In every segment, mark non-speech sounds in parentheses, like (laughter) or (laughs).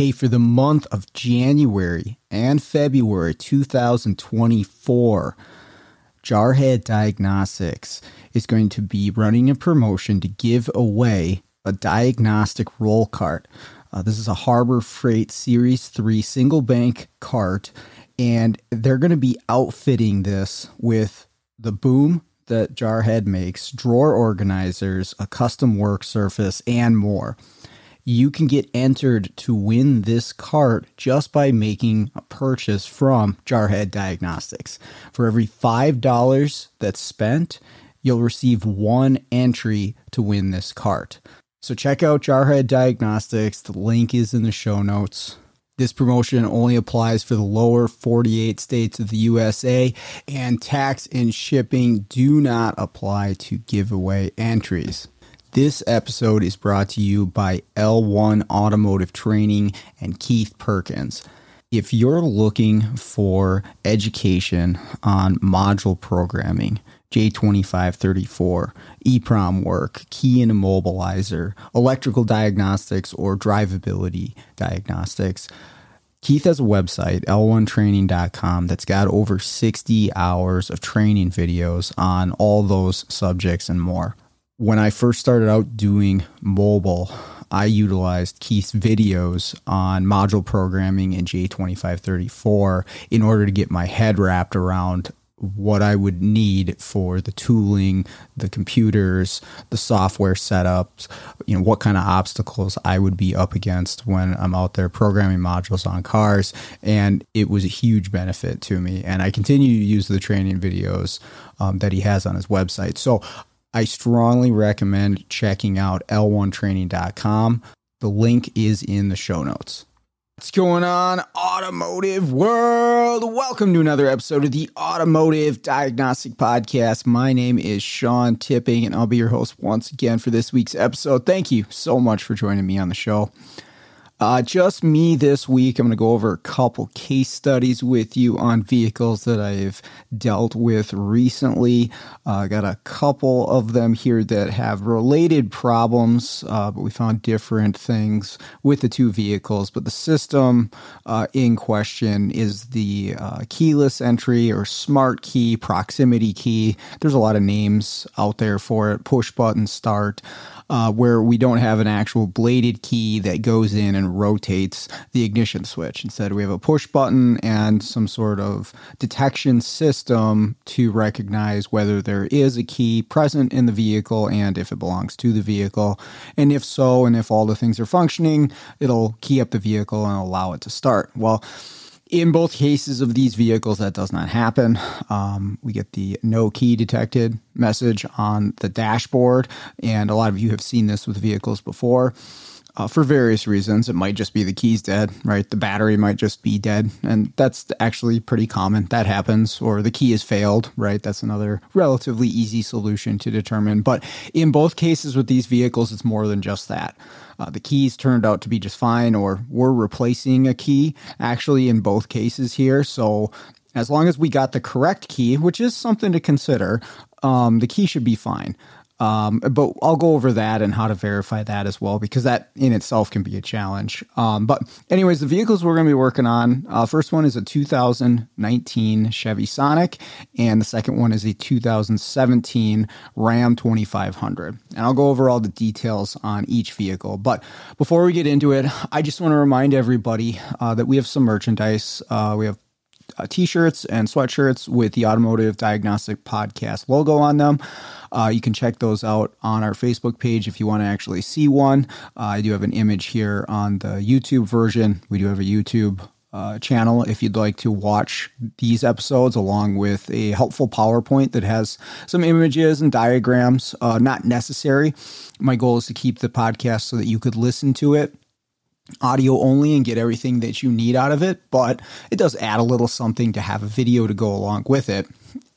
Hey, for the month of January and February 2024, Jarhead Diagnostics is going to be running a promotion to give away a diagnostic roll cart. Uh, this is a Harbor Freight Series 3 single bank cart, and they're going to be outfitting this with the boom that Jarhead makes, drawer organizers, a custom work surface, and more. You can get entered to win this cart just by making a purchase from Jarhead Diagnostics. For every $5 that's spent, you'll receive one entry to win this cart. So check out Jarhead Diagnostics. The link is in the show notes. This promotion only applies for the lower 48 states of the USA, and tax and shipping do not apply to giveaway entries. This episode is brought to you by L1 Automotive Training and Keith Perkins. If you're looking for education on module programming, J2534, EEPROM work, key and immobilizer, electrical diagnostics, or drivability diagnostics. Keith has a website, l1training.com, that's got over 60 hours of training videos on all those subjects and more. When I first started out doing mobile, I utilized Keith's videos on module programming in J2534 in order to get my head wrapped around what I would need for the tooling, the computers, the software setups, you know, what kind of obstacles I would be up against when I'm out there programming modules on cars. And it was a huge benefit to me. And I continue to use the training videos um, that he has on his website. So I strongly recommend checking out l1training.com. The link is in the show notes. What's going on, automotive world? Welcome to another episode of the Automotive Diagnostic Podcast. My name is Sean Tipping, and I'll be your host once again for this week's episode. Thank you so much for joining me on the show. Uh, just me this week. I'm going to go over a couple case studies with you on vehicles that I've dealt with recently. I uh, got a couple of them here that have related problems, uh, but we found different things with the two vehicles. But the system uh, in question is the uh, keyless entry or smart key, proximity key. There's a lot of names out there for it push button start uh, where we don't have an actual bladed key that goes in and rotates the ignition switch. Instead, we have a push button and some sort of detection system to recognize whether there is a key present in the vehicle and if it belongs to the vehicle. And if so, and if all the things are functioning, it'll key up the vehicle and allow it to start. Well, in both cases of these vehicles, that does not happen. Um, we get the no key detected message on the dashboard, and a lot of you have seen this with vehicles before. Uh, for various reasons. It might just be the key's dead, right? The battery might just be dead. And that's actually pretty common. That happens. Or the key has failed, right? That's another relatively easy solution to determine. But in both cases with these vehicles, it's more than just that. Uh, the keys turned out to be just fine, or we're replacing a key actually in both cases here. So as long as we got the correct key, which is something to consider, um, the key should be fine. Um, but I'll go over that and how to verify that as well because that in itself can be a challenge. Um, but anyways, the vehicles we're going to be working on. Uh, first one is a 2019 Chevy Sonic, and the second one is a 2017 Ram 2500. And I'll go over all the details on each vehicle. But before we get into it, I just want to remind everybody uh, that we have some merchandise. Uh, we have uh, t-shirts and sweatshirts with the Automotive Diagnostic Podcast logo on them. Uh, you can check those out on our Facebook page if you want to actually see one. Uh, I do have an image here on the YouTube version. We do have a YouTube uh, channel if you'd like to watch these episodes along with a helpful PowerPoint that has some images and diagrams. Uh, not necessary. My goal is to keep the podcast so that you could listen to it audio only and get everything that you need out of it, but it does add a little something to have a video to go along with it.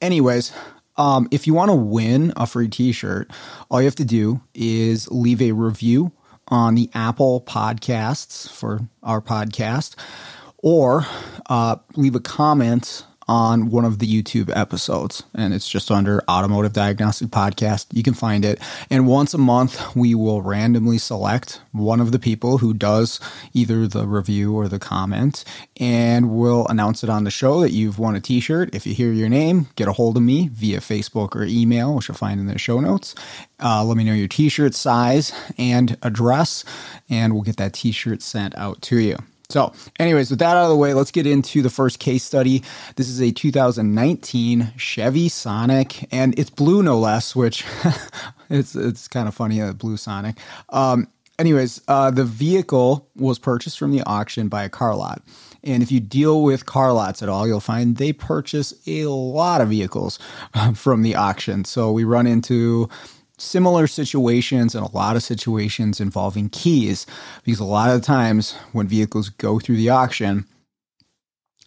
Anyways, um, if you want to win a free t shirt, all you have to do is leave a review on the Apple Podcasts for our podcast or uh, leave a comment on one of the YouTube episodes, and it's just under Automotive Diagnostic Podcast. You can find it. And once a month, we will randomly select one of the people who does either the review or the comment, and we'll announce it on the show that you've won a t shirt. If you hear your name, get a hold of me via Facebook or email, which you'll find in the show notes. Uh, let me know your t shirt size and address, and we'll get that t shirt sent out to you. So, anyways, with that out of the way, let's get into the first case study. This is a 2019 Chevy Sonic, and it's blue no less, which (laughs) it's it's kind of funny, a blue Sonic. Um, anyways, uh, the vehicle was purchased from the auction by a car lot. And if you deal with car lots at all, you'll find they purchase a lot of vehicles (laughs) from the auction. So we run into similar situations and a lot of situations involving keys because a lot of times when vehicles go through the auction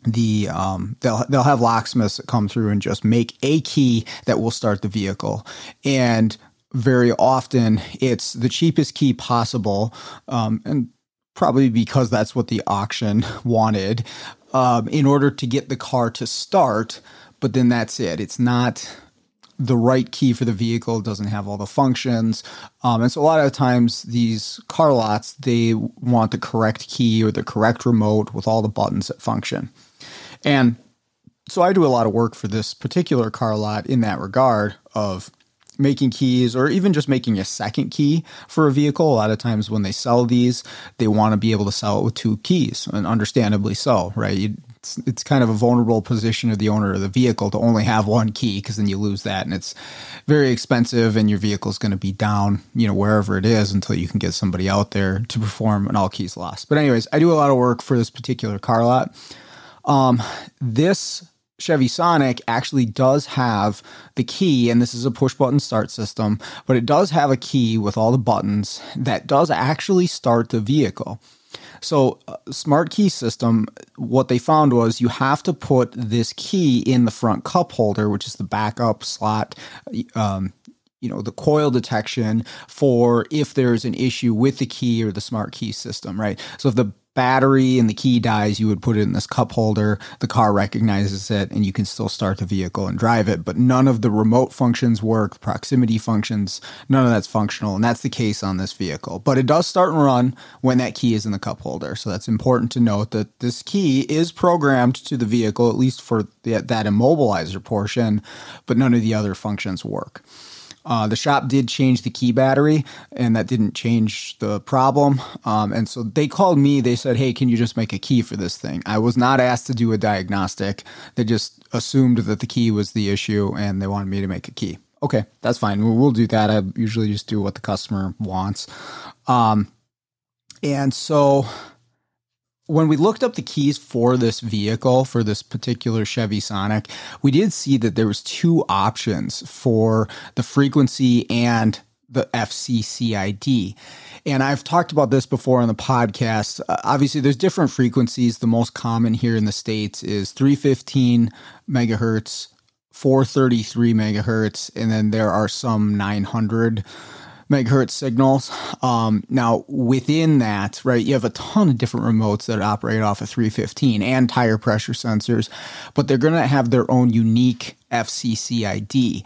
the um, they'll they'll have locksmiths come through and just make a key that will start the vehicle. And very often it's the cheapest key possible um, and probably because that's what the auction (laughs) wanted um, in order to get the car to start but then that's it. It's not the right key for the vehicle doesn't have all the functions um, and so a lot of times these car lots they want the correct key or the correct remote with all the buttons that function and so i do a lot of work for this particular car lot in that regard of making keys or even just making a second key for a vehicle. A lot of times when they sell these, they want to be able to sell it with two keys, and understandably so, right? You, it's, it's kind of a vulnerable position of the owner of the vehicle to only have one key because then you lose that and it's very expensive and your vehicle is going to be down, you know, wherever it is until you can get somebody out there to perform an all keys loss. But anyways, I do a lot of work for this particular car lot. Um, this Chevy Sonic actually does have the key, and this is a push button start system, but it does have a key with all the buttons that does actually start the vehicle. So, uh, smart key system, what they found was you have to put this key in the front cup holder, which is the backup slot. Um, you know the coil detection for if there's an issue with the key or the smart key system right so if the battery and the key dies, you would put it in this cup holder. The car recognizes it and you can still start the vehicle and drive it. But none of the remote functions work, proximity functions, none of that's functional. And that's the case on this vehicle. But it does start and run when that key is in the cup holder. So that's important to note that this key is programmed to the vehicle, at least for the, that immobilizer portion, but none of the other functions work. Uh, the shop did change the key battery, and that didn't change the problem. Um, and so they called me. They said, "Hey, can you just make a key for this thing?" I was not asked to do a diagnostic. They just assumed that the key was the issue, and they wanted me to make a key. Okay, that's fine. We'll, we'll do that. I usually just do what the customer wants. Um, and so when we looked up the keys for this vehicle for this particular Chevy Sonic, we did see that there was two options for the frequency and the FCCID. And I've talked about this before on the podcast. Uh, obviously, there's different frequencies. The most common here in the States is 315 megahertz, 433 megahertz, and then there are some 900 megahertz signals. Um, now, within that, right, you have a ton of different remotes that operate off of 315 and tire pressure sensors, but they're going to have their own unique FCC ID.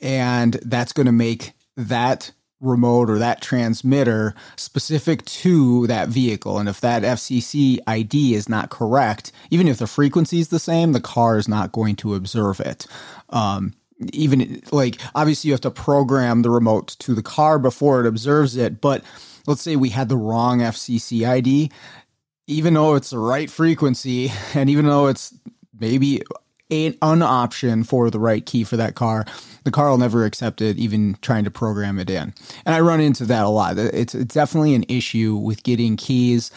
And that's going to make that remote or that transmitter specific to that vehicle. And if that FCC ID is not correct, even if the frequency is the same, the car is not going to observe it. Um, even like obviously you have to program the remote to the car before it observes it but let's say we had the wrong fcc id even though it's the right frequency (laughs) and even though it's maybe an, option for the right key for that car the car will never accept it even trying to program it in and i run into that a lot it's definitely an issue with getting keys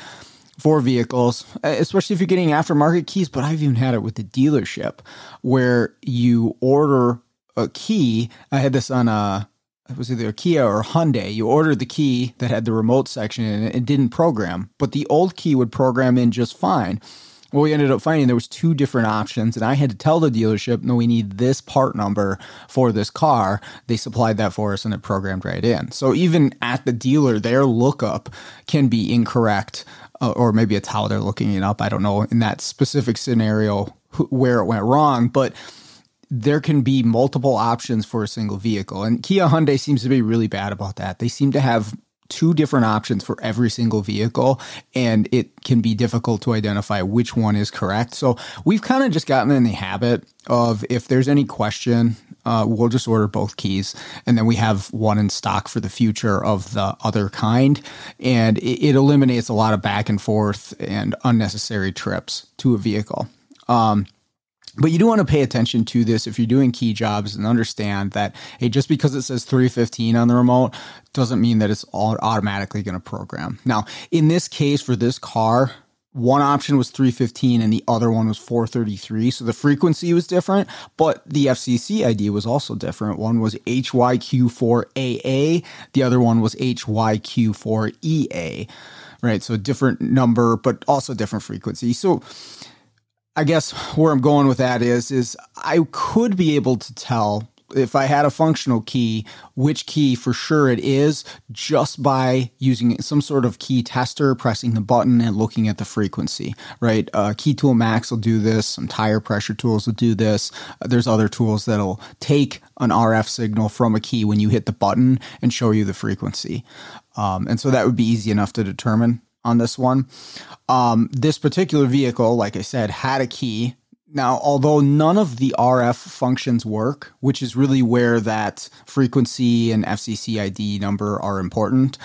for vehicles, especially if you're getting aftermarket keys. But I've even had it with the dealership where you order a key. I had this on a it was either a Kia or Hyundai. You ordered the key that had the remote section and it. Didn't program, but the old key would program in just fine. Well, we ended up finding there was two different options, and I had to tell the dealership, "No, we need this part number for this car." They supplied that for us, and it programmed right in. So even at the dealer, their lookup can be incorrect, uh, or maybe it's how they're looking it up. I don't know in that specific scenario where it went wrong, but there can be multiple options for a single vehicle. And Kia Hyundai seems to be really bad about that. They seem to have two different options for every single vehicle and it can be difficult to identify which one is correct. So we've kind of just gotten in the habit of if there's any question, uh, we'll just order both keys and then we have one in stock for the future of the other kind. And it, it eliminates a lot of back and forth and unnecessary trips to a vehicle. Um, but you do want to pay attention to this if you're doing key jobs and understand that, hey, just because it says 315 on the remote doesn't mean that it's all automatically going to program. Now, in this case, for this car, one option was 315 and the other one was 433. So the frequency was different, but the FCC ID was also different. One was HYQ4AA, the other one was HYQ4EA, right? So different number, but also different frequency. So I guess where I'm going with that is is I could be able to tell if I had a functional key which key for sure it is just by using some sort of key tester, pressing the button and looking at the frequency, right? Uh, key tool max will do this. Some tire pressure tools will do this. Uh, there's other tools that'll take an RF signal from a key when you hit the button and show you the frequency. Um, and so that would be easy enough to determine on this one. Um, this particular vehicle, like I said, had a key. Now, although none of the RF functions work, which is really where that frequency and FCC ID number are important,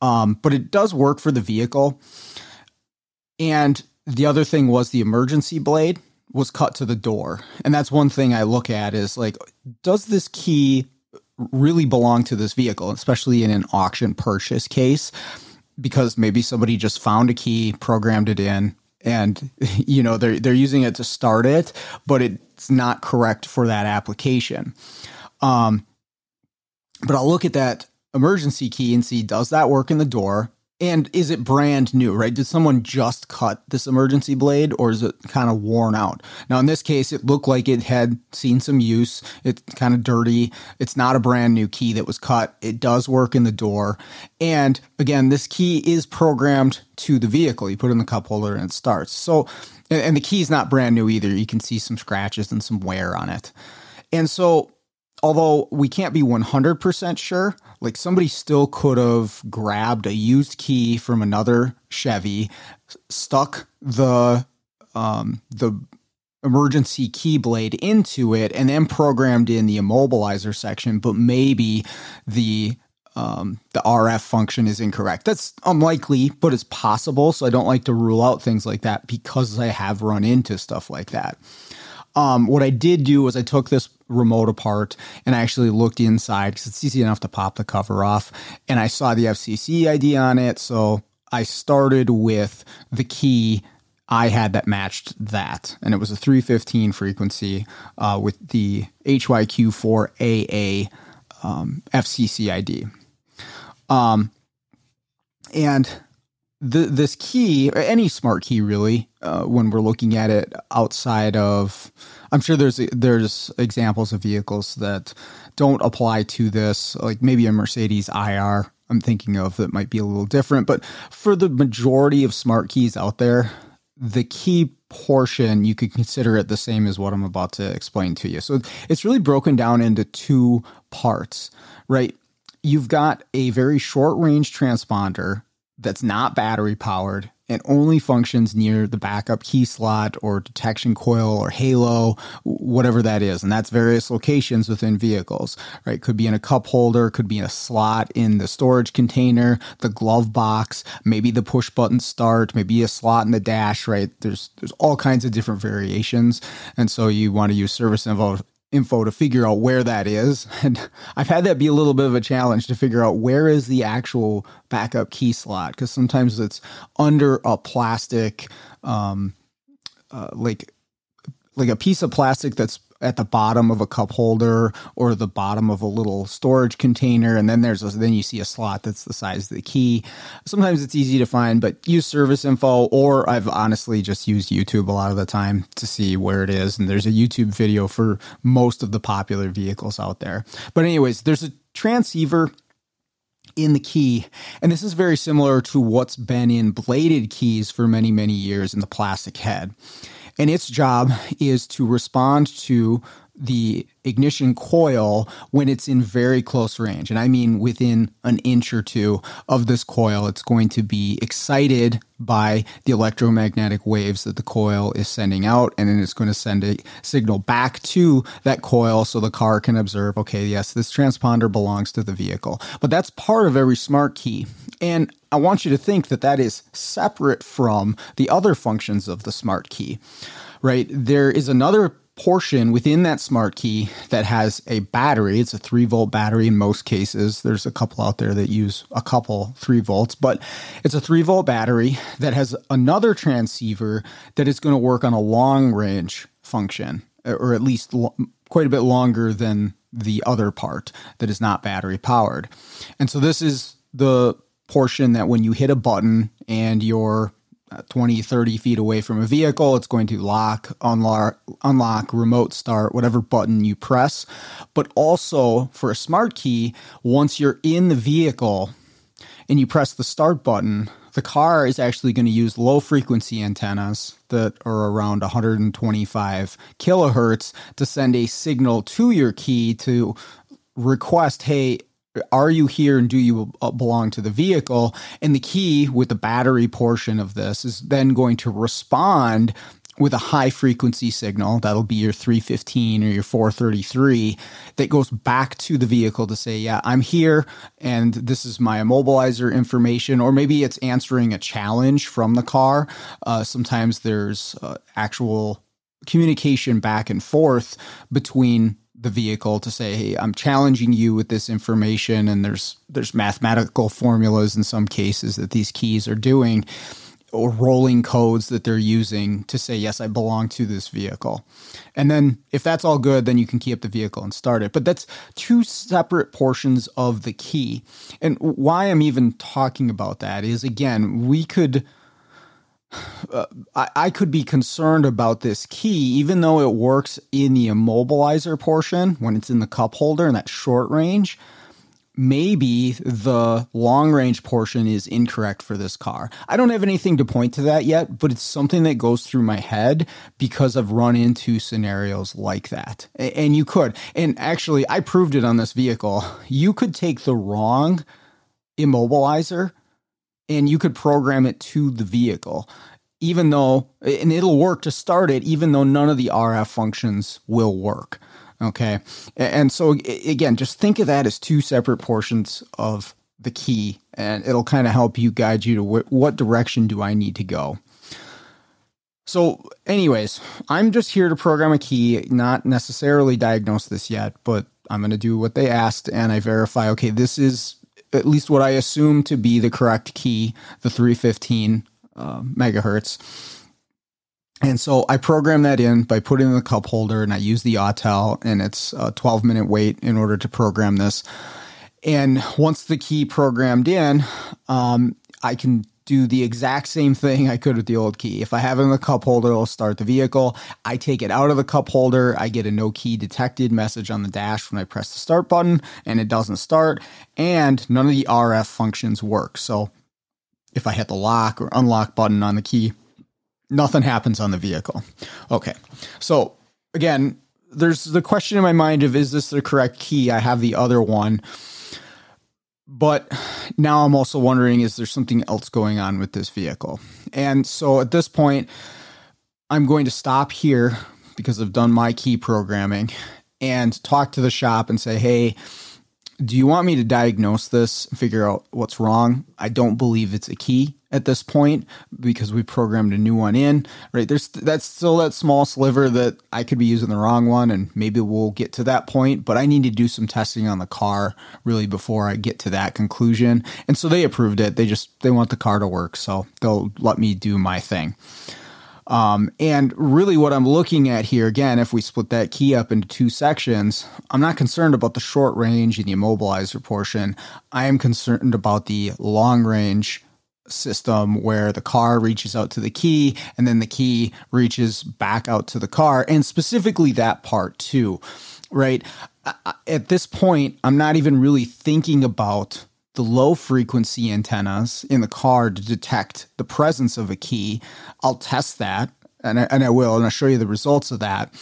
um, but it does work for the vehicle. And the other thing was the emergency blade was cut to the door. And that's one thing I look at is like, does this key really belong to this vehicle, especially in an auction purchase case? Because maybe somebody just found a key, programmed it in, and (laughs) you know they're they're using it to start it, but it's not correct for that application. Um, but I'll look at that emergency key and see does that work in the door and is it brand new, right? Did someone just cut this emergency blade or is it kind of worn out? Now, in this case, it looked like it had seen some use. It's kind of dirty. It's not a brand new key that was cut. It does work in the door. And again, this key is programmed to the vehicle. You put in the cup holder and it starts. So, and the key is not brand new either. You can see some scratches and some wear on it. And so, although we can't be 100% sure, like somebody still could have grabbed a used key from another Chevy, stuck the um, the emergency key blade into it, and then programmed in the immobilizer section. But maybe the um, the RF function is incorrect. That's unlikely, but it's possible. So I don't like to rule out things like that because I have run into stuff like that. Um, what I did do was I took this remote apart and I actually looked inside because it's easy enough to pop the cover off. And I saw the FCC ID on it. So I started with the key I had that matched that. And it was a 315 frequency uh, with the HYQ4AA um, FCC ID. Um, and the, this key, any smart key really, uh, when we're looking at it outside of, I'm sure there's there's examples of vehicles that don't apply to this, like maybe a Mercedes IR. I'm thinking of that might be a little different, but for the majority of smart keys out there, the key portion you could consider it the same as what I'm about to explain to you. So it's really broken down into two parts, right? You've got a very short range transponder that's not battery powered and only functions near the backup key slot or detection coil or halo, whatever that is. And that's various locations within vehicles, right? Could be in a cup holder, could be in a slot in the storage container, the glove box, maybe the push button start, maybe a slot in the dash, right? There's, there's all kinds of different variations. And so you want to use service info info to figure out where that is. (laughs) And I've had that be a little bit of a challenge to figure out where is the actual backup key slot because sometimes it's under a plastic, um, uh, like like a piece of plastic that's at the bottom of a cup holder or the bottom of a little storage container and then there's a, then you see a slot that's the size of the key sometimes it's easy to find but use service info or i've honestly just used youtube a lot of the time to see where it is and there's a youtube video for most of the popular vehicles out there but anyways there's a transceiver in the key. And this is very similar to what's been in bladed keys for many, many years in the plastic head. And its job is to respond to the ignition coil when it's in very close range. And I mean within an inch or two of this coil, it's going to be excited by the electromagnetic waves that the coil is sending out. And then it's going to send a signal back to that coil so the car can observe, okay, yes, this transponder belongs to the vehicle. But that's part of every smart key. And I want you to think that that is separate from the other functions of the smart key, right? There is another portion within that smart key that has a battery. It's a three volt battery in most cases. There's a couple out there that use a couple three volts, but it's a three volt battery that has another transceiver that is going to work on a long range function, or at least quite a bit longer than the other part that is not battery powered. And so this is the portion that when you hit a button and your 20, 30 feet away from a vehicle. It's going to lock, unlock, unlock, remote start, whatever button you press. But also for a smart key, once you're in the vehicle and you press the start button, the car is actually going to use low frequency antennas that are around 125 kilohertz to send a signal to your key to request, hey, are you here and do you uh, belong to the vehicle? And the key with the battery portion of this is then going to respond with a high frequency signal. That'll be your 315 or your 433 that goes back to the vehicle to say yeah i'm here and this is my immobilizer information. Or maybe it's answering a challenge from the car. Uh, sometimes there's uh, actual communication back and forth between the vehicle to say, "Hey, I'm challenging you with this information," and there's there's mathematical formulas in some cases that these keys are doing, or rolling codes that they're using to say, "Yes, I belong to this vehicle." And then, if that's all good, then you can key up the vehicle and start it. But that's two separate portions of the key. And why I'm even talking about that is, again, we could uh, I, I, could be concerned about this key, even though it works in the immobilizer portion when it's in the cup holder in that short range. Maybe the long range portion is incorrect for this car. I don't have anything to point to that yet, but it's something that goes through my head because I've run into scenarios like that. And you could, and actually, I proved it on this vehicle. You could take the wrong immobilizer and you could program it to the vehicle. Even though and it'll work to start it even though none of the RF functions will work okay? And so again just think of that as two separate portions of the key and it'll kind of help you guide you to wh- what direction do I need to go. So anyways I'm just here to program a key not necessarily diagnose this yet but I'm going to do what they asked and I verify okay this is at least what I assume to be the correct key, the 315 uh, megahertz. And so I program that in by putting in the cup holder and I use the Autel and it's a 12 minute wait in order to program this. And once the key programmed in, um, I can do the exact same thing I could with the old key. If I have it in the cup holder, it'll start the vehicle. I take it out of the cup holder. I get a no key detected message on the dash when I press the start button and it doesn't start. And none of the RF functions work. So if I hit the lock or unlock button on the key, nothing happens on the vehicle. Okay. So again, there's the question in my mind of is this the correct key? I have the other one. But now I'm also wondering is there something else going on with this vehicle? And so at this point, I'm going to stop here because I've done my key programming and talk to the shop and say, hey, do you want me to diagnose this and figure out what's wrong? I don't believe it's a key at this point because we programmed a new one in, right? There's that's still that small sliver that I could be using the wrong one and maybe we'll get to that point, but I need to do some testing on the car really before I get to that conclusion. And so they approved it. They just they want the car to work, so they'll let me do my thing. Um, and really, what I'm looking at here, again, if we split that key up into two sections, I'm not concerned about the short range and the immobilizer portion. I am concerned about the long range system where the car reaches out to the key and then the key reaches back out to the car, and specifically that part too, right? At this point, I'm not even really thinking about the low frequency antennas in the car to detect the presence of a key. I'll test that and I, and I will, and I'll show you the results of that.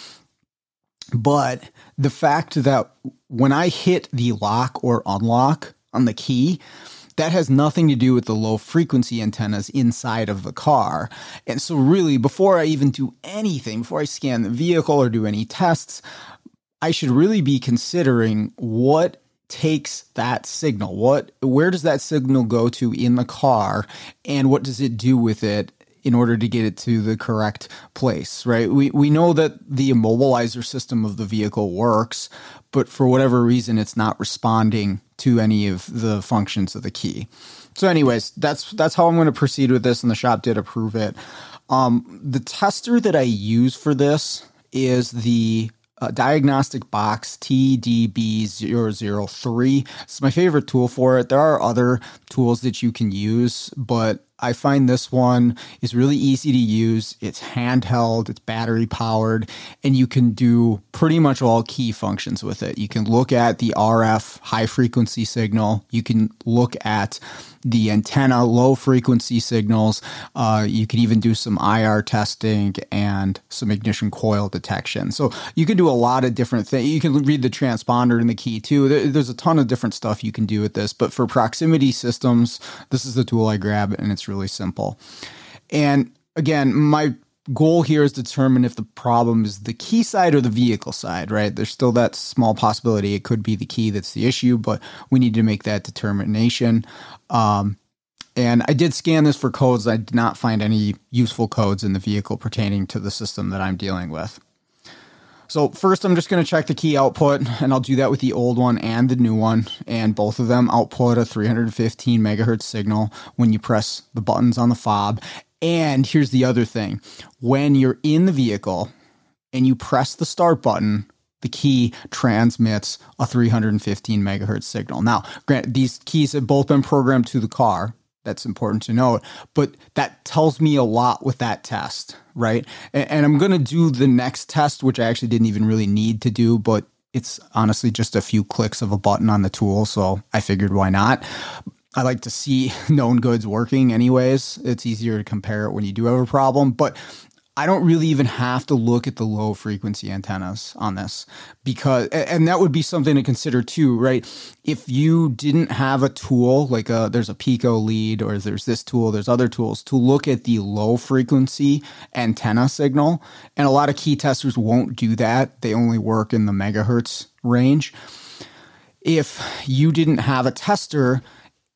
But the fact that when I hit the lock or unlock on the key, that has nothing to do with the low frequency antennas inside of the car. And so, really, before I even do anything, before I scan the vehicle or do any tests, I should really be considering what takes that signal. What where does that signal go to in the car? And what does it do with it in order to get it to the correct place right? We we know that the immobilizer system of the vehicle works but for whatever reason it's not responding to any of the functions of the key so anyways that's that's how i'm going to proceed with this and the shop did approve it um, the tester that i use for this is the uh, diagnostic box TDB003. It's my favorite tool for it. There are other tools that you can use, but I find this one is really easy to use. It's handheld, it's battery powered, and you can do pretty much all key functions with it. You can look at the RF high frequency signal, you can look at the antenna low frequency signals. Uh, you can even do some IR testing and some ignition coil detection. So you can do a lot of different things. You can read the transponder in the key too. There's a ton of different stuff you can do with this. But for proximity systems, this is the tool I grab, and it's really simple. And again, my goal here is determine if the problem is the key side or the vehicle side, right? There's still that small possibility it could be the key that's the issue, but we need to make that determination. Um, and I did scan this for codes. I did not find any useful codes in the vehicle pertaining to the system that I'm dealing with. So first I'm just going to check the key output and I'll do that with the old one and the new one and both of them output a 315 megahertz signal when you press the buttons on the fob. And here's the other thing. When you're in the vehicle and you press the start button, the key transmits a 315 megahertz signal. Now, grant these keys have both been programmed to the car. That's important to note, but that tells me a lot with that test, right? And, and I'm going to do the next test, which I actually didn't even really need to do, but it's honestly just a few clicks of a button on the tool. So I figured why not. I like to see (laughs) known goods working anyways. It's easier to compare it when you do have a problem. But I don't really even have to look at the low frequency antennas on this because, and that would be something to consider too, right? If you didn't have a tool like a, there's a Pico lead or there's this tool, there's other tools to look at the low frequency antenna signal, and a lot of key testers won't do that. They only work in the megahertz range. If you didn't have a tester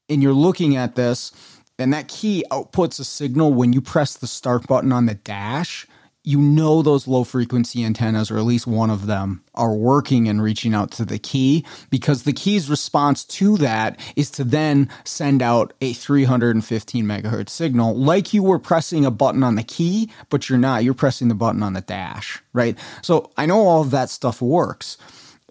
and you're looking at this, and that key outputs a signal when you press the start button on the dash, you know those low frequency antennas, or at least one of them, are working and reaching out to the key because the key's response to that is to then send out a 315 megahertz signal, like you were pressing a button on the key, but you're not. You're pressing the button on the dash, right? So I know all of that stuff works.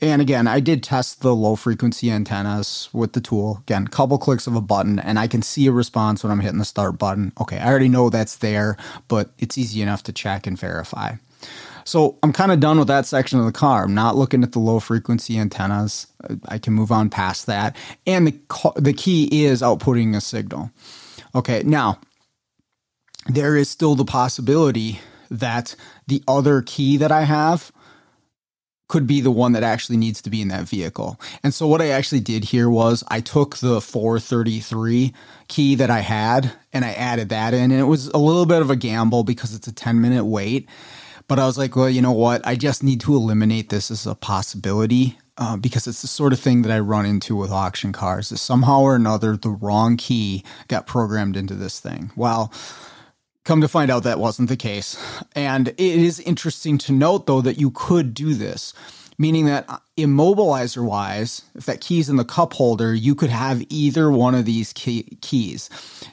And again, I did test the low frequency antennas with the tool. Again, couple clicks of a button, and I can see a response when I'm hitting the start button. Okay, I already know that's there, but it's easy enough to check and verify. So I'm kind of done with that section of the car. I'm not looking at the low frequency antennas. I can move on past that. And the, the key is outputting a signal. Okay, now there is still the possibility that the other key that I have could be the one that actually needs to be in that vehicle. And so what I actually did here was I took the 433 key that I had and I added that in and it was a little bit of a gamble because it's a 10 minute wait. But I was like, well, you know what? I just need to eliminate this as a possibility uh, because it's the sort of thing that I run into with auction cars. Is somehow or another the wrong key got programmed into this thing. Well, Come to find out that wasn't the case. And it is interesting to note, though, that you could do this. meaning that uh, immobilizer wise, if that key's in the cup holder, you could have either one of these key- keys.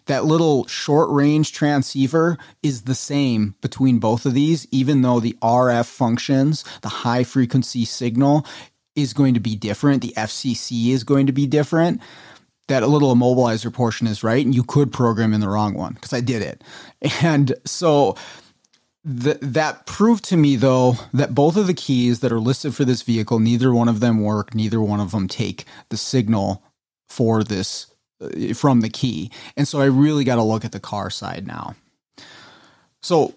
That little short range transceiver is the same between both of these, even though the RF functions, the high frequency signal, is going to be different. The FCC is going to be different that little immobilizer portion is right and you could program in the wrong one because I did it. (laughs) And so th- that proved to me though that both of the keys that are listed for this vehicle, neither one of them work, neither one of them take the signal for this uh, from the key. And so I really got to look at the car side now. So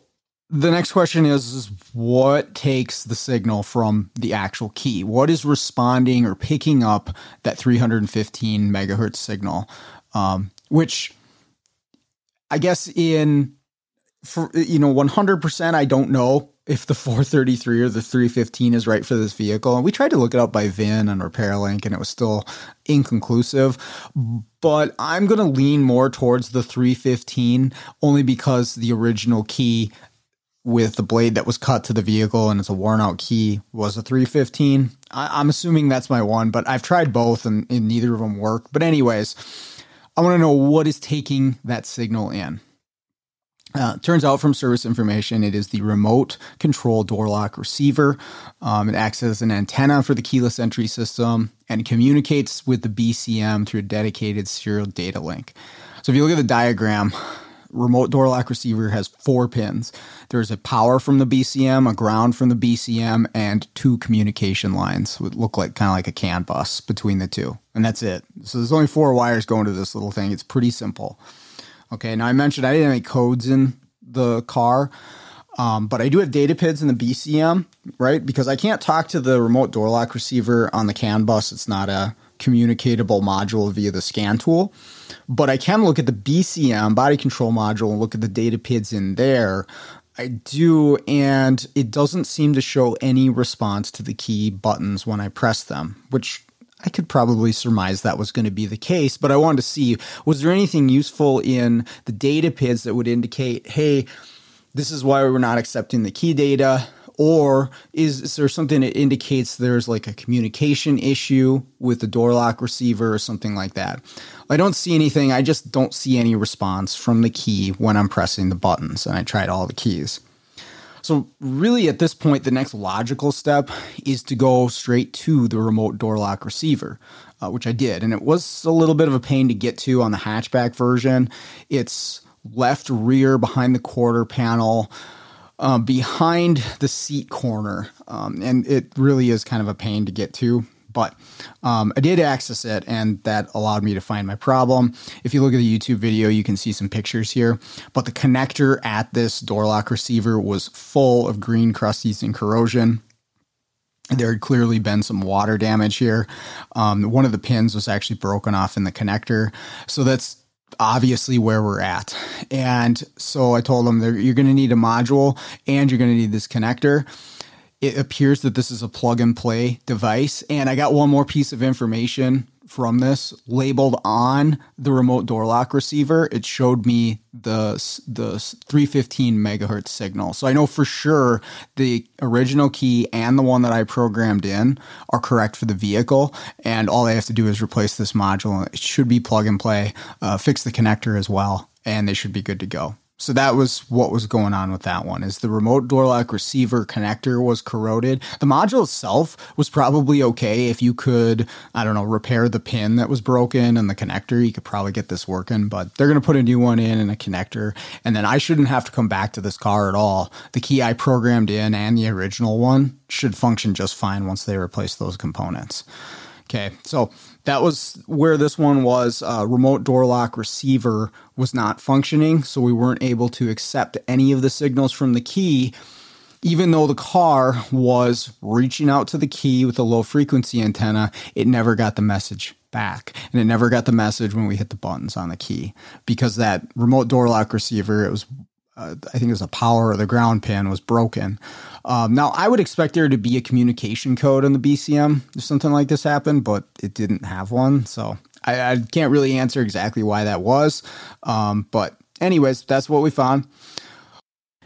the next question is, is, what takes the signal from the actual key? What is responding or picking up that 315 megahertz signal? Um, which I guess in for you know 100% I don't know if the (laughs) 433 or the 315 is right for this vehicle. And we tried to look it up by VIN and RepairLink and it was still inconclusive. But I'm going to lean more towards the 315 only because the original key with the blade that was cut to the vehicle and it's a worn out key was a 315. I, am assuming that's my one, but I've tried both and, and neither of them work. But, anyways, I want to know what is taking that signal in. Uh, turns out from service information, it is the remote control door lock receiver. Um, it acts as an antenna for the keyless entry system and communicates with the BCM through a dedicated serial data link. So if you look at the diagram, remote door lock receiver has four pins. There's a power from the BCM, a ground from the BCM, and two communication lines. Would look like kind of like a CAN bus between the two, and that's it. So there's only four wires going to this little thing. It's pretty simple. Okay, now I mentioned I didn't have any codes in the car. Um, but I do have data PIDs in the BCM, right? Because I can't talk to the remote door lock receiver on the CAN bus. It's not a communicatable module via the scan tool but I can look at the BCM body control module and look at the data PIDs in there. I do, and it doesn't seem to show any response to the key buttons when I press them, which I could probably surmise that was going to be the case, but I wanted to see was there anything useful in the data PIDs that would indicate, hey, this is why we're not accepting the key data or is, is, there something that indicates there's like a communication issue with the door lock receiver or something like that? I don't see anything. I just don't see any response from the key when I'm pressing the buttons, and I tried all the keys. So, really, at this point, the next logical step is to go straight to the remote door lock receiver, uh, which I did. And it was a little bit of a pain to get to on the hatchback version. It's left rear behind the quarter panel uh, behind the seat corner. Um, and it really is kind of a pain to get to. But um, I did access it, and that allowed me to find my problem. If you look at the YouTube video, you can see some pictures here. But the connector at this door lock receiver was full of green crusties and corrosion. There had clearly been some water damage here. Um, one of the pins was actually broken off in the connector. So that's obviously where we're at. And so I told them you're going to need a module and you're going to need this connector. It appears that this is a plug and play device. And I got one more piece of information from this labeled on the remote door lock receiver. It showed me the the 315 megahertz signal. So I know for sure the original key and the one that I programmed in are correct for the vehicle. And all I have to do is replace this module. It should be plug and play, uh, fix the connector as well, and they should be good to go. So that was what was going on with that one is the remote door lock receiver connector was corroded. The module itself was probably okay if you could, I don't know, repair the pin that was broken and the connector, you could probably get this working, but they're going to put a new one in and a connector and then I shouldn't have to come back to this car at all. The key I programmed in and the original one should function just fine once they replace those components. Okay, so that was where this one was. Uh, remote door lock receiver was not functioning, so we weren't able to accept any of the signals from the key, even though the car was reaching out to the key with a low frequency antenna. It never got the message back, and it never got the message when we hit the buttons on the key because that remote door lock receiver it was uh, I think it was a power or the ground pin was broken. Um, now, I would expect there to be a communication code on the BCM if something like this happened, but it didn't have one. So I, I can't really answer exactly why that was. Um, but, anyways, that's what we found.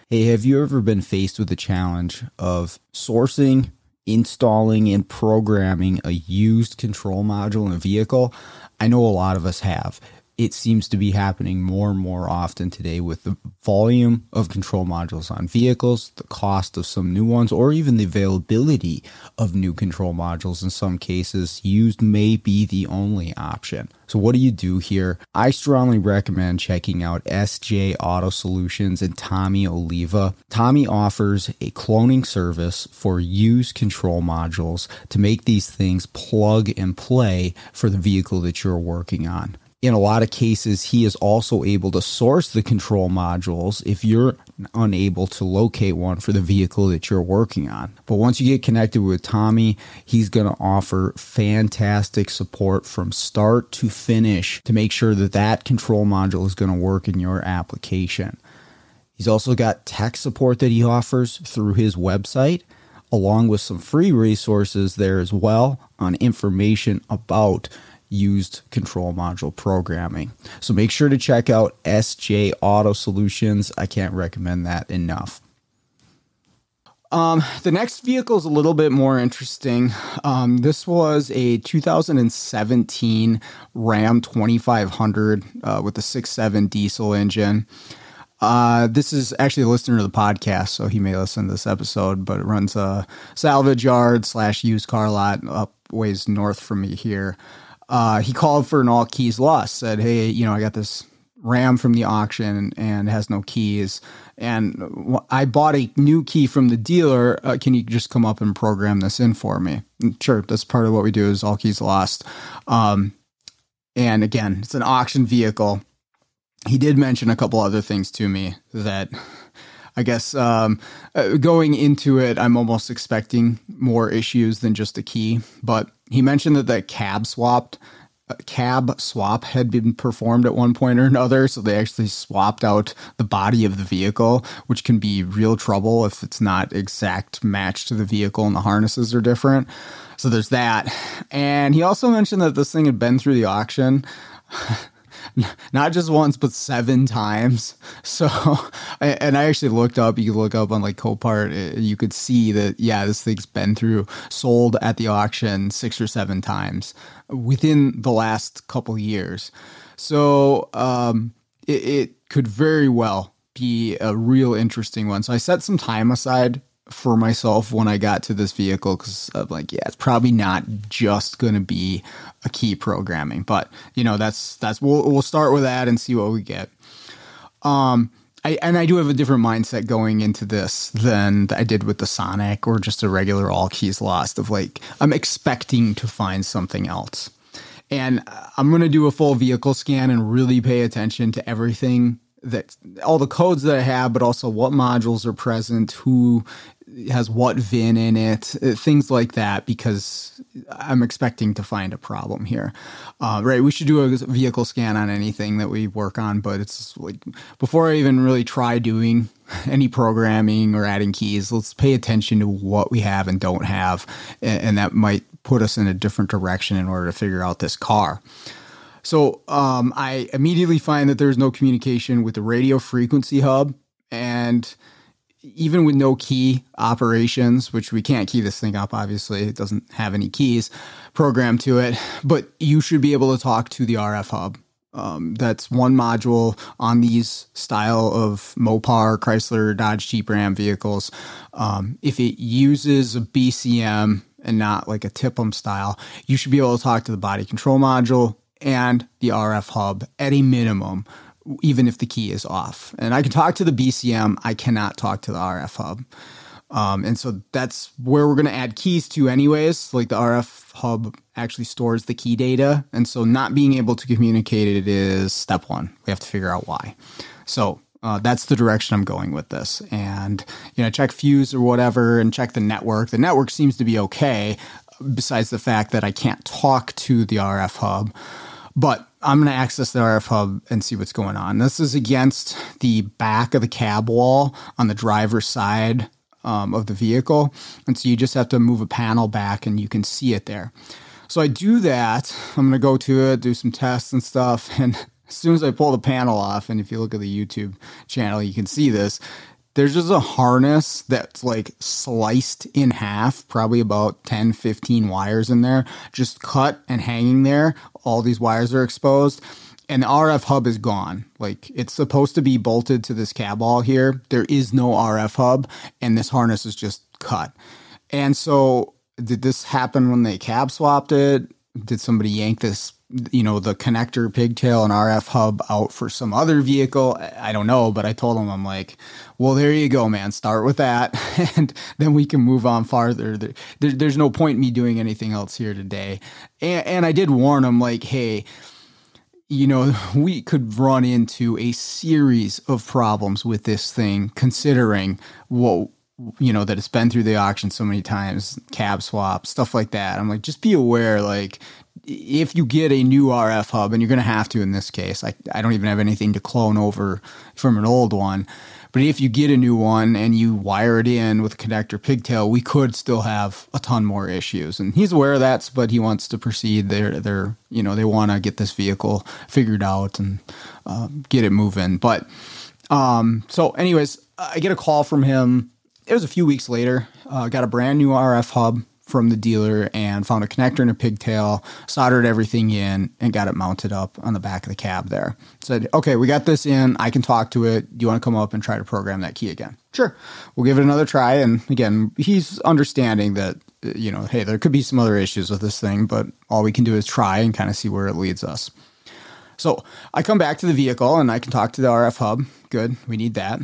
Hey, have you ever been faced with the challenge of sourcing installing and programming a used control module in a vehicle? I know a lot of us have it seems to be happening more and more often today with the volume of control modules on vehicles, the cost of some new ones, or even the availability of new control modules in some cases. Used may be the only option. So, what do you do here? I strongly recommend checking out SJ Auto Solutions and Tommy Oliva. Tommy offers a cloning service for used control modules to make these things plug and play for the vehicle that you're working on in a lot of cases, he is also able to source the control modules if you're unable to locate one for the vehicle that you're working on. But once you get connected with Tommy, he's going to offer fantastic support from start to finish to make sure that that control module is going to work in your application. He's also got tech support that he offers through his website, along with some free resources there as well on information about used control module programming. So make sure to check out SJ Auto Solutions. I can't recommend that enough. Um, the next vehicle is a little bit more interesting. Um, this was a 2017 Ram 2500 uh, with a 6.7 diesel engine. Uh, this is actually a listener to the podcast, so he may listen to this episode, but it runs a salvage yard slash used car lot up ways north from me here uh, he called for an all keys lost. Said, "Hey, you know, I got this Ram from the auction and has no keys, and I bought a new key from the dealer. Uh, can you just come up and program this in for me?" And sure, that's part of what we do. Is all keys lost. Um, and again, it's an auction vehicle. He did mention a couple other things to me that I guess um, uh, going into it, I'm almost expecting more issues than just a key. But he mentioned that that cab swapped uh, cab swap had been performed at one point or another. So they actually swapped out the body of the vehicle, which can be real trouble if it's not exact match to the vehicle and the harnesses are different. So there's that. And he also mentioned that this thing had been through the auction. Not just once, but seven times. (laughs) So, and I actually looked up, you look up on like Copart, uh, you could see that, yeah, this thing's been through, sold at the auction six or seven times within the last couple years. So, um, it, it could very well be a real interesting one. So I set some time aside for myself when I got to this vehicle because I'm like, yeah, it's probably not just going to be a key programming, but you know, that's that's we'll we'll start with that and see what we get. Um, I and I do have a different mindset going into this than I did with the Sonic or just a regular all keys lost. Of like, I'm expecting to find something else. And I'm going to do a full vehicle scan and really pay attention to everything that all the codes that I have, but also what modules are present, who has what VIN in it, uh, things like that, because I'm expecting to find a problem here. Uh, right, we should do a vehicle scan on anything that we work on, but it's like before I even really try doing (laughs) any programming or adding keys, let's pay attention to what we have and don't have, and, and that might put us in a different direction in order to figure out this car. So um, I immediately find that there's no communication with the radio frequency hub and even with no key operations, which we can't key this thing up, obviously, it doesn't have any keys programmed to it, but you should be able to talk to the RF hub. Um, that's one module on these style of Mopar, Chrysler, Dodge, Jeep, Ram vehicles. Um, if it uses a BCM and not like a TIPM style, you should be able to talk to the body control module and the RF hub at a minimum even if the key is off. And I can talk to the BCM, I cannot talk to the RF hub. Um, and so that's where we're going to add keys to, anyways. Like the RF hub actually stores the key data. And so not being able to communicate it is step one. We have to figure out why. So uh, that's the direction I'm going with this. And, you know, check fuse or whatever and check the network. The network seems to be okay, besides the fact that I can't talk to the RF hub. But I'm going to access the RF hub and see what's going on. This is against the back of the cab wall on the driver's side um, of the vehicle. And so you just have to move a panel back and you can see it there. So I do that. I'm going to go to it, do some tests and stuff. (laughs) And as soon as I pull the panel off, and if you look at the YouTube channel, you can see this, there's just a harness that's like sliced in half, probably about 10, 15 wires in there, just cut and hanging there. All these wires are exposed. And the RF hub is gone. Like it's supposed to be bolted to this cab all here. There is no RF hub, and this harness is just cut. And so, did this happen when they cab swapped it? Did somebody yank this you know the connector pigtail and RF hub out for some other vehicle. I don't know, but I told him I'm like, well, there you go, man. Start with that, (laughs) and then we can move on farther. There, there, there's no point in me doing anything else here today. And, and I did warn him, like, hey. You know, (laughs) we could run into a series of problems with this thing, considering what you know that it's been through the auction so many times cab swap stuff like that i'm like just be aware like if you get a new RF hub, and you're going to have to in this case, I, I don't even have anything to clone over from an old one. But if you get a new one and you wire it in with a connector pigtail, we could still have a ton more issues. And he's aware of that, but he wants to proceed. They're, they're you know, they want to get this vehicle figured out and uh, get it moving. But um, so, anyways, I get a call from him. It was a few weeks later. Uh, got a brand new RF hub from the dealer and found a connector and a pigtail, soldered everything in, and got it mounted up on the back of the cab there. Said, okay, we got this in. I can talk to it. Do you want to come up and try to program that key again? Sure. We'll give it another try. And again, he's understanding that, you know, hey, there could be some other issues with this thing, but all we can do is try and kind of see where it leads us. So I come back to the vehicle and I can talk to the RF hub. Good. We need that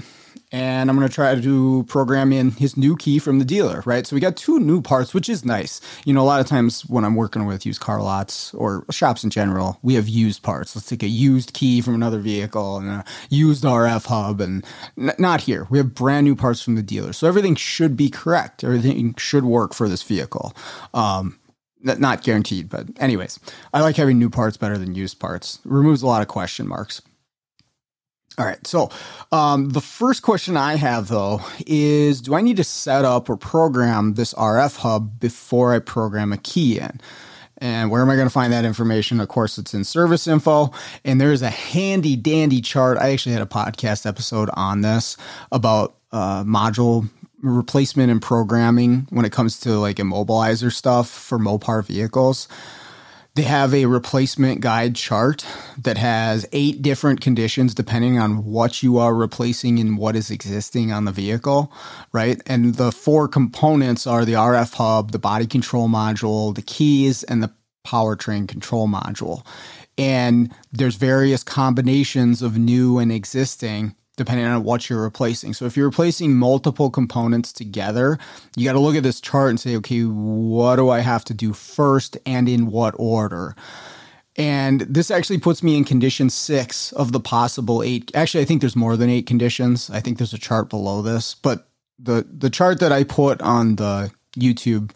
and I'm going to try to program in his new key from the dealer, right? So we got two new parts, which is nice. You know, a lot of times when I'm working with used car lots or shops in general, we have used parts. Let's take a used key from another vehicle and a used RF hub, and n- not here. We have brand new parts from the dealer, so everything should be correct. Everything should work for this vehicle. Um, not guaranteed, but anyways, I like having new parts better than used parts. It removes a lot of question marks. All right. So, um, the first question I have though is Do I need to set up or program this RF hub before I program a key in? And where am I going to find that information? Of course, it's in service info. And there's a handy dandy chart. I actually had a podcast episode on this about uh, module replacement and programming when it comes to like immobilizer stuff for Mopar vehicles. They have a replacement guide chart that has eight different conditions depending on what you are replacing and what is existing on the vehicle, right? And the four components are the RF hub, the body control module, the keys, and the powertrain control module. And there's various combinations of new and existing depending on what you're replacing. So if you're replacing multiple components together, you got to look at this chart and say, okay, what do I have to do first and in what order? And this actually puts me in condition six of the possible eight. Actually, I think there's more than eight conditions. I think there's a chart below this, but the the chart that I put on the YouTube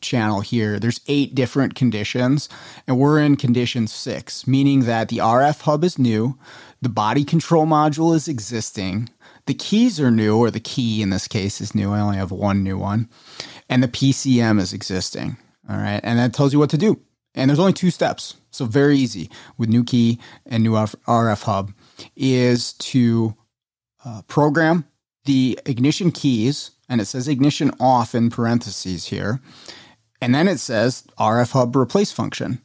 channel here, there's eight different conditions, and we're in condition six, meaning that the RF hub is new, the body control module is existing. The keys are new, or the key in this case is new. I only have one new one. And the PCM is existing. All right. And that tells you what to do. And there's only two steps. So very easy with new key and new RF hub is to uh, program the ignition keys. And it says ignition off in parentheses here. And then it says RF hub replace function.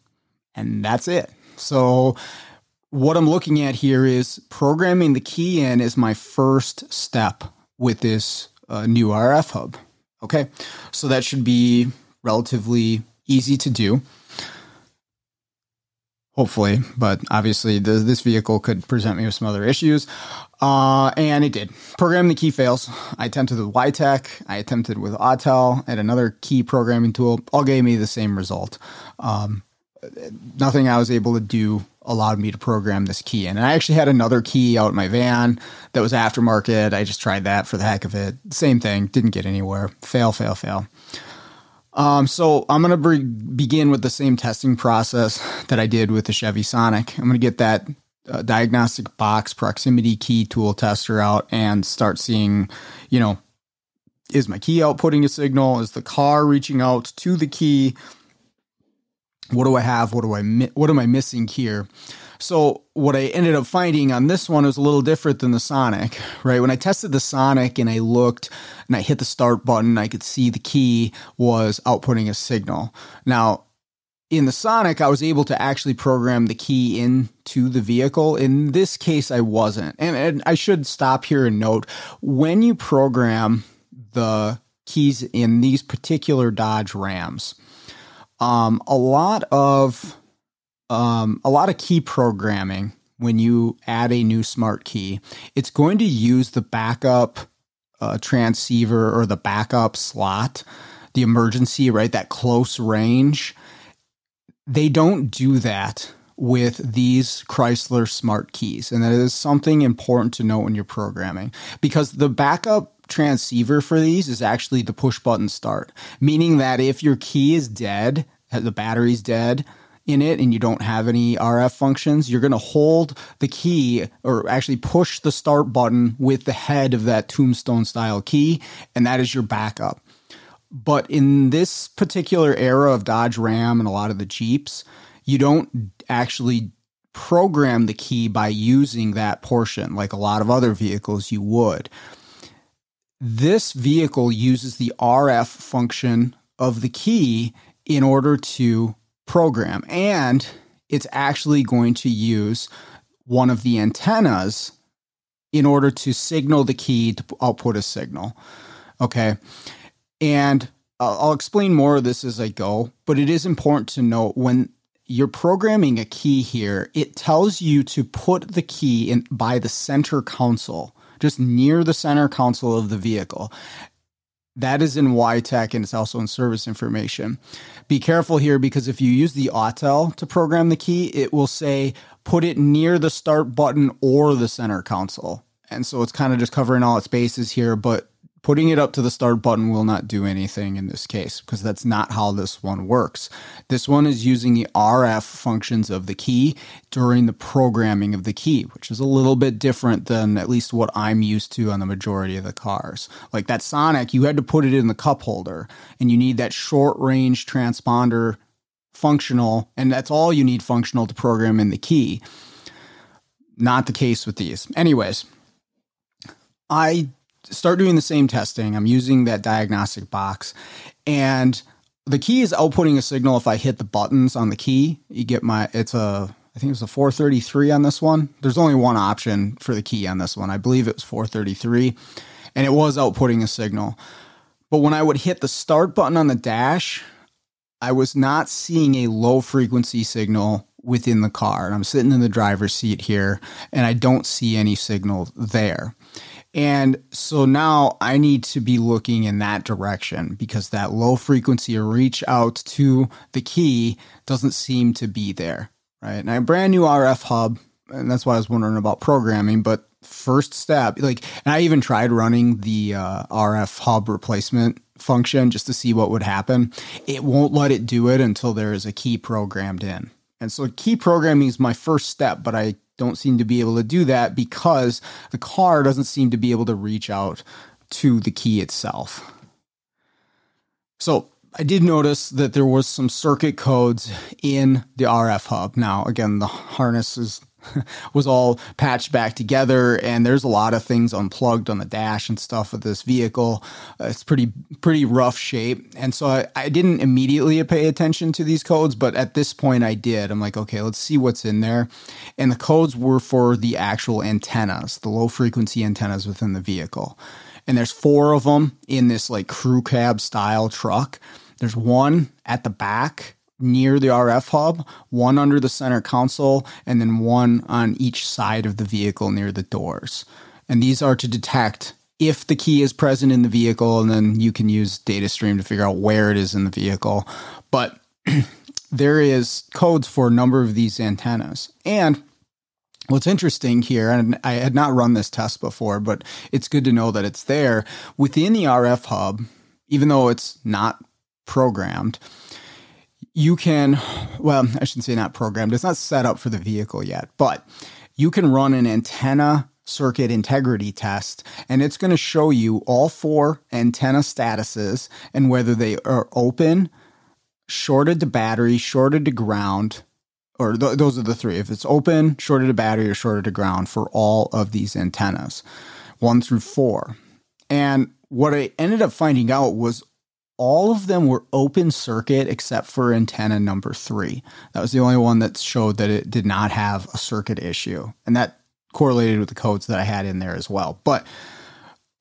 And that's it. So what I'm looking at here is programming the key in is my first step with this uh, new RF hub. Okay, so that should be relatively easy to do. Hopefully, but obviously, the, this vehicle could present me with some other issues. Uh, and it did. Programming the key fails. I attempted with wiTECH, I attempted with Autel, and another key programming tool. All gave me the same result. Um, nothing I was able to do allowed me to program this key in. And I actually had another key out in my van that was aftermarket. I just tried that for the heck of it. Same thing, didn't get anywhere. Fail, fail, fail. Um, so I'm going to be- begin with the same testing process that I did with the Chevy Sonic. I'm going to get that uh, diagnostic box proximity key tool tester out and start seeing, you know, is my key outputting a signal? Is the car reaching out to the key? What do I have? What do I mi- what am I missing here? So what I ended up finding on this one was a little different than the Sonic, right? When I tested the Sonic and I looked and I hit the start button, I could see the key was outputting a signal. Now, in the Sonic, I was able to actually program the key into the vehicle. In this case, I wasn't. And, and I should stop here and note when you program the keys in these particular Dodge Rams, um, a lot of um, a lot of key programming when you add a new smart key. It's going to use the backup uh, transceiver or the backup slot, the emergency, right? That close range. They don't do that with these Chrysler smart keys. And that is something important to note when you're programming because the backup transceiver for these is actually the push button start, meaning that if your key is dead, the battery's dead, in it and you don't have any RF functions, you're going to hold the key or actually push the start button with the head of that tombstone style key, and that is your backup. But in this particular era of Dodge Ram and a lot of the Jeeps, you don't actually program the key by using that portion like a lot of other vehicles you would. This vehicle uses the RF function of the key in order to program. And it's actually going to use one of the antennas in order to signal the key to output a signal. Okay. And uh, I'll explain more of this as I go, but it is important to note when you're programming a key here, it tells you to put the key in by the center console, just near the center console of the vehicle. That is in wiTECH and it's also in service information. Be careful here because if you use the Autel to program the key, it will say put it near the start button or the center console. And so it's kind of just covering all its bases here, but putting it up to the start button will not do anything in this case because that's not how this one works. This one is using the RF functions of the key during the programming of the key, which is a little bit different than at least what I'm used to on the majority of the cars. Like that Sonic, you had to put it in the cup holder and you need that short range transponder functional, and that's all you need functional to program in the key. Not the case with these. Anyways, I start doing the same testing. I'm using that diagnostic box and the key is outputting a signal if I hit the buttons on the key. You get my it's a I think it's a 433 on this one. There's only one option for the key on this one. I believe it was 433 and it was outputting a signal. But when I would hit the start button on the dash, I was not seeing a low frequency signal within the car. And I'm sitting in the driver's seat here and I don't see any signal there. And so now I need to be looking in that direction because that low frequency reach out to the key doesn't seem to be there. Right. And a brand new RF hub, and that's why I was wondering about programming. But first step, like, and I even tried running the uh, RF hub replacement function just to see what would happen. It won't let it do it until there is a key programmed in. And so key programming is my first step, but I don't seem to be able to do that because the car doesn't seem to be able to reach out to the key itself. So I did notice that there was some circuit codes in the RF hub. Now, again, the harness is (laughs) was all patched back together and there's a lot of things unplugged on the dash and stuff of this vehicle. Uh, it's pretty pretty rough shape and so I, I didn't immediately pay attention to these codes but at this point i did. I'm like okay let's see what's in there and the codes were for the actual antennas the low frequency antennas within the vehicle. And there's four of them in this like crew cab style truck. There's one at the back near the RF hub, one under the center console, and then one on each side of the vehicle near the doors. And these are to detect if the key is present in the vehicle, and then you can use data stream to figure out where it is in the vehicle. But (clears throat) there is codes for a number of these antennas. And What's interesting here, and I had not run this test before, but it's good to know that it's there within the RF hub, even though it's not programmed you can, well, I shouldn't say not programmed, it's not set up for the vehicle yet, but you can run an antenna circuit integrity test and it's going to show you all four antenna statuses and whether they are open, shorted to battery, shorted to ground, or th- those are the three. If it's open, shorted to battery, or shorted to ground for all of these antennas, one through four. And what I ended up finding out was all of them were open circuit except for antenna number three. That was the only one that showed that it did not have a circuit issue. And that correlated with the codes that I had in there as well. But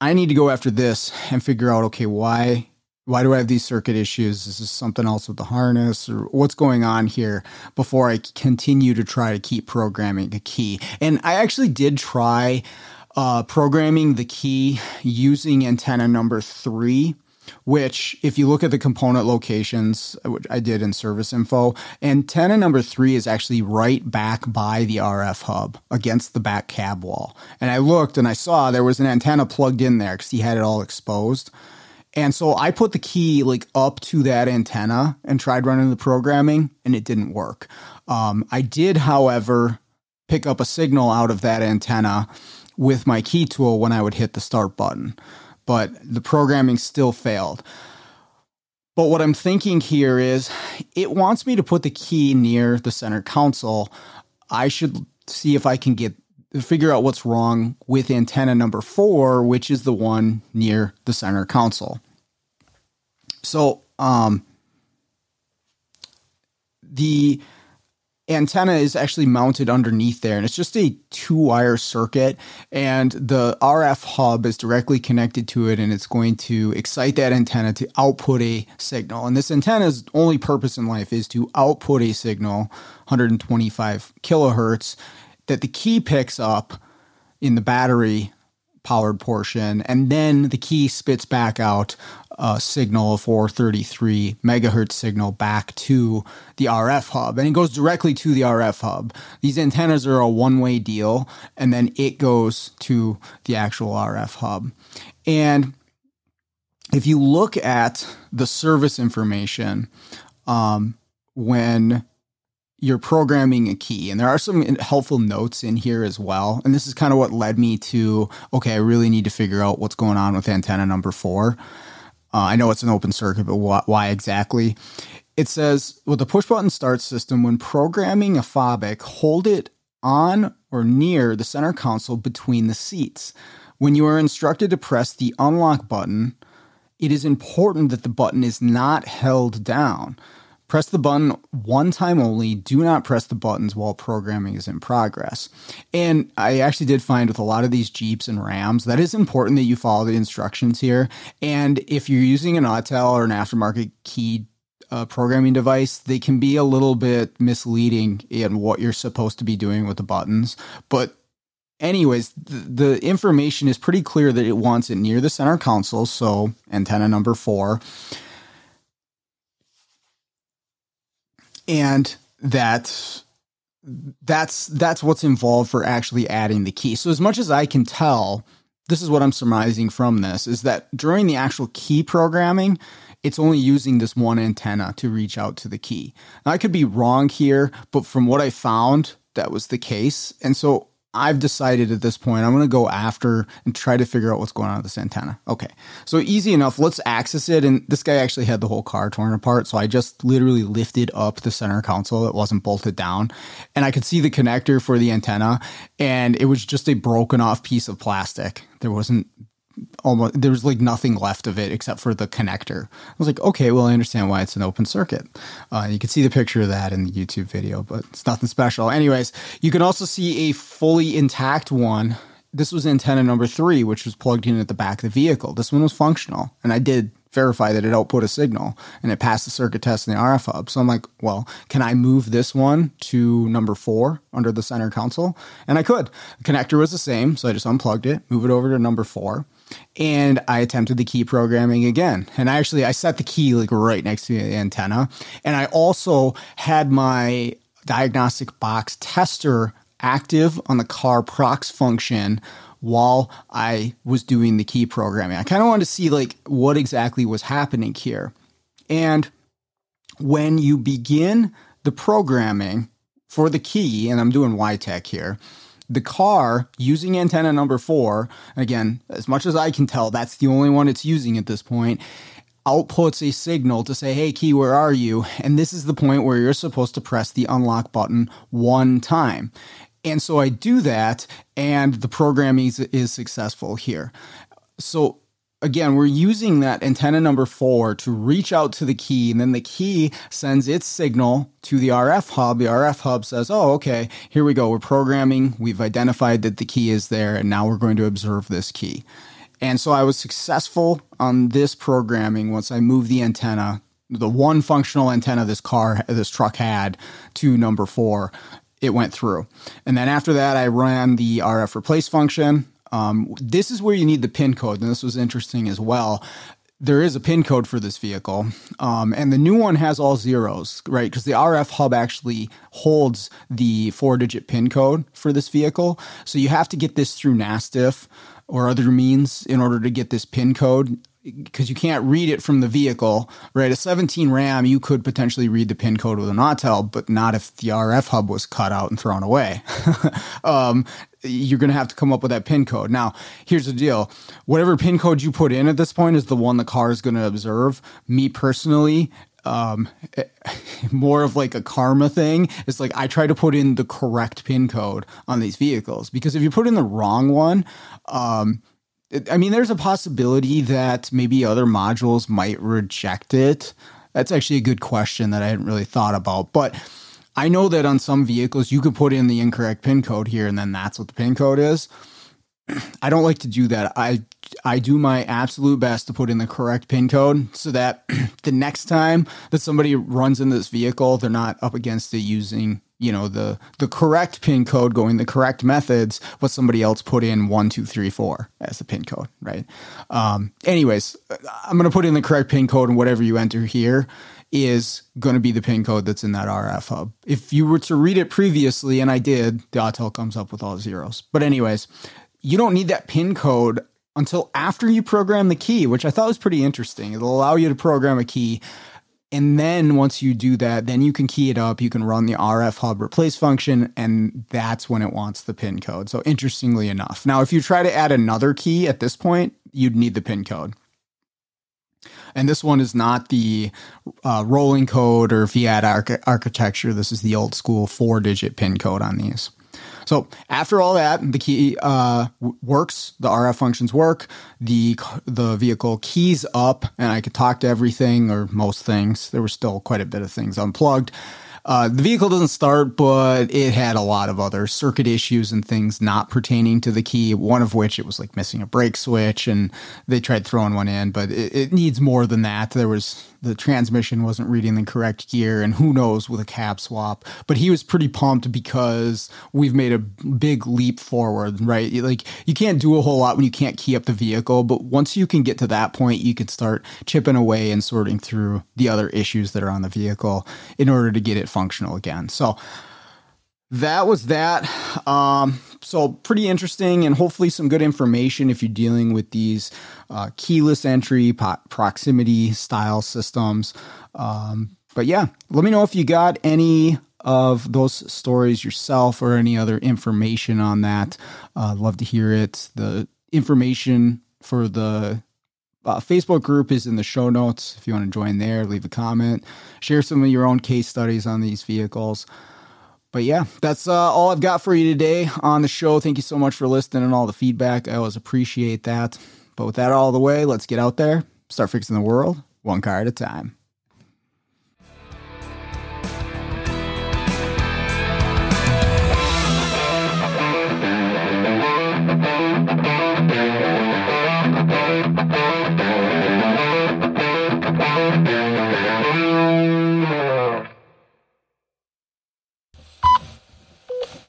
I need to go after this and figure out okay, why why do I have these circuit issues? Is this something else with the harness or what's going on here before I continue to try to keep programming a key? And I actually did try uh, programming the key using antenna number three which if you look at the component locations, which I did in service info, antenna number three is actually right back by the RF hub against the back cab wall. And I looked and I saw there was an antenna plugged in there because he had it all exposed. And so I put the key like up to that antenna and tried running the programming and it didn't work. Um, I did, however, pick up a signal out of that antenna with my key tool when I would hit the start button but the programming still failed. But what I'm thinking here is it wants me to put the key near the center console. I should see if I can get figure out what's wrong with antenna number 4, which is the one near the center console. So, um the antenna is actually mounted underneath there and it's just a two wire circuit and the RF hub is directly connected to it and it's going to excite that antenna to output a signal. And this antenna's only purpose in life is to output a signal 125 kilohertz that the key picks up in the battery powered portion and then the key spits back out uh, signal, a 433 megahertz signal back to the RF hub. And it goes directly to the RF hub. These antennas are a one way deal, and then it goes to the actual RF hub. And if you look at the service information, um, when you're programming a key. And there are some helpful notes in here as well. And this is kind of what led me to okay, I really need to figure out what's going on with antenna number four. Uh, I know it's an open circuit, but wh- why exactly? It says with the push button start system, when programming a FOBIK, hold it on or near the center console between the seats. When you are instructed to press the unlock button, it is important that the button is not held down. Press the button one time only. Do not press the buttons while programming is in progress. And I actually did find with a lot of these Jeeps and Rams that is important that you follow the instructions here. And if you're using an Autel or an aftermarket key uh, programming device, they can be a little bit misleading in what you're supposed to be doing with the buttons. But anyways, the, the, information is pretty clear that it wants it near the center console, so antenna number four. And that that's that's what's involved for actually adding the key. So as much as I can tell, this is what I'm surmising from this is that during the actual key programming, it's only using this one antenna to reach out to the key. Now, I could be wrong here, but from what I found, that was the case. And so I've decided at this point I'm going to go after and try to figure out what's going on with this antenna. Okay, so easy enough. Let's access it. And this guy actually had the whole car torn apart, so I just literally lifted up the center console. It wasn't bolted down, and I could see the connector for the antenna, and it was just a broken off piece of plastic. There wasn't almost there was like nothing left of it except for the connector. I was like, okay, well, I understand why it's an open circuit. Uh, you can see the picture of that in the YouTube video, but it's nothing special. Anyways, you can also see a fully intact one. This was antenna number three, which was plugged in at the back of the vehicle. This one was functional, and I did verify that it output a signal and it passed the circuit test in the RF hub. So I'm like, well, can I move this one to number four under the center console? And I could. The connector was the same, so I just unplugged it, move it over to number four and I attempted the key programming again. And I actually I set the key like right next to the antenna, and I also had my diagnostic box tester active on the car prox function while I was doing the key programming. I kind of wanted to see like what exactly was happening here. And when you begin the programming for the key, and I'm doing wiTECH here, the car using antenna number four, again, as much as I can tell, that's the only one it's using at this point, outputs a signal to say, hey, key, where are you? And this is the point where you're supposed to press the unlock button one time. And so I do that, and the programming is, is successful here. So again, we're using that antenna number four to reach out to the key, and then the key sends its signal to the RF hub. The RF hub says, Oh, okay, here we go. We're programming. We've identified that the key is there, and now we're going to observe this key. And so I was successful on this programming once I moved the antenna, the one functional antenna this car, this truck had, to number four. It went through. And then after that, I ran the RF replace function. Um, this is where you need the pin code, and this was interesting as well. There is a pin code for this vehicle, um, and the new one has all zeros, right? Because the RF hub actually holds the four digit pin code for this vehicle. So you have to get this through NASTF or other means in order to get this pin code because you can't read it from the vehicle, right? A 17 RAM, you could potentially read the pin code with an Autel, but not if the RF hub was cut out and thrown away. (laughs) um, you're going to have to come up with that pin code. Now, here's the deal whatever pin code you put in at this point is the one the car is going to observe. Me personally, um, (laughs) more of like a karma thing. It's like I try to put in the correct pin code on these vehicles because if you put in the wrong one, um, I mean, there's a possibility that maybe other modules might reject it. That's actually a good question that I hadn't really thought about. But I know that on some vehicles, you could put in the incorrect pin code here, and then that's what the pin code is. (clears throat) I don't like to do that. I I do my absolute best to put in the correct pin code so that (clears throat) the next time that somebody runs in this vehicle, they're not up against it using you know the the correct pin code going the correct methods what somebody else put in one two three four as the pin code right? Um anyways i'm going to put in the correct pin code and whatever you enter here is going to be the pin code that's in that rf hub. If you were to read it previously and i did the autel comes up with all zeros. But anyways you don't need that pin code until after you program the key which i thought was pretty interesting. It'll allow you to program a key and then once you do that, then you can key it up. You can run the RF hub replace function, and that's when it wants the pin code. So, interestingly enough, now if you try to add another key at this point, you'd need the pin code. And this one is not the uh, rolling code or fiat arch- architecture. This is the old school four digit pin code on these. So after all that, the key uh, works. The RF functions work. The the vehicle keys up, and I could talk to everything or most things. There were still quite a bit of things unplugged. Uh, the vehicle doesn't start, but it had a lot of other circuit issues and things not pertaining to the key. One of which it was like missing a brake switch, and they tried throwing one in, but it, it needs more than that. There was the transmission wasn't reading the correct gear, and who knows with a cab swap. But he was pretty pumped because we've made a big leap forward, right? Like you can't do a whole lot when you can't key up the vehicle, but once you can get to that point, you can start chipping away and sorting through the other issues that are on the vehicle in order to get it functional again. So that was that. Um, so pretty interesting and hopefully some good information if you're dealing with these uh, keyless entry po- proximity style systems. Um, but yeah, let me know if you got any of those stories yourself or any other information on that. Uh, love to hear it. The information for the uh, Facebook group is in the show notes. If you want to join there, leave a comment, share some of your own case studies on these vehicles but yeah, that's uh, all I've got for you today on the show. Thank you so much for listening and all the feedback. I always appreciate that. But with that all the way, let's get out there, start fixing the world one car at a time.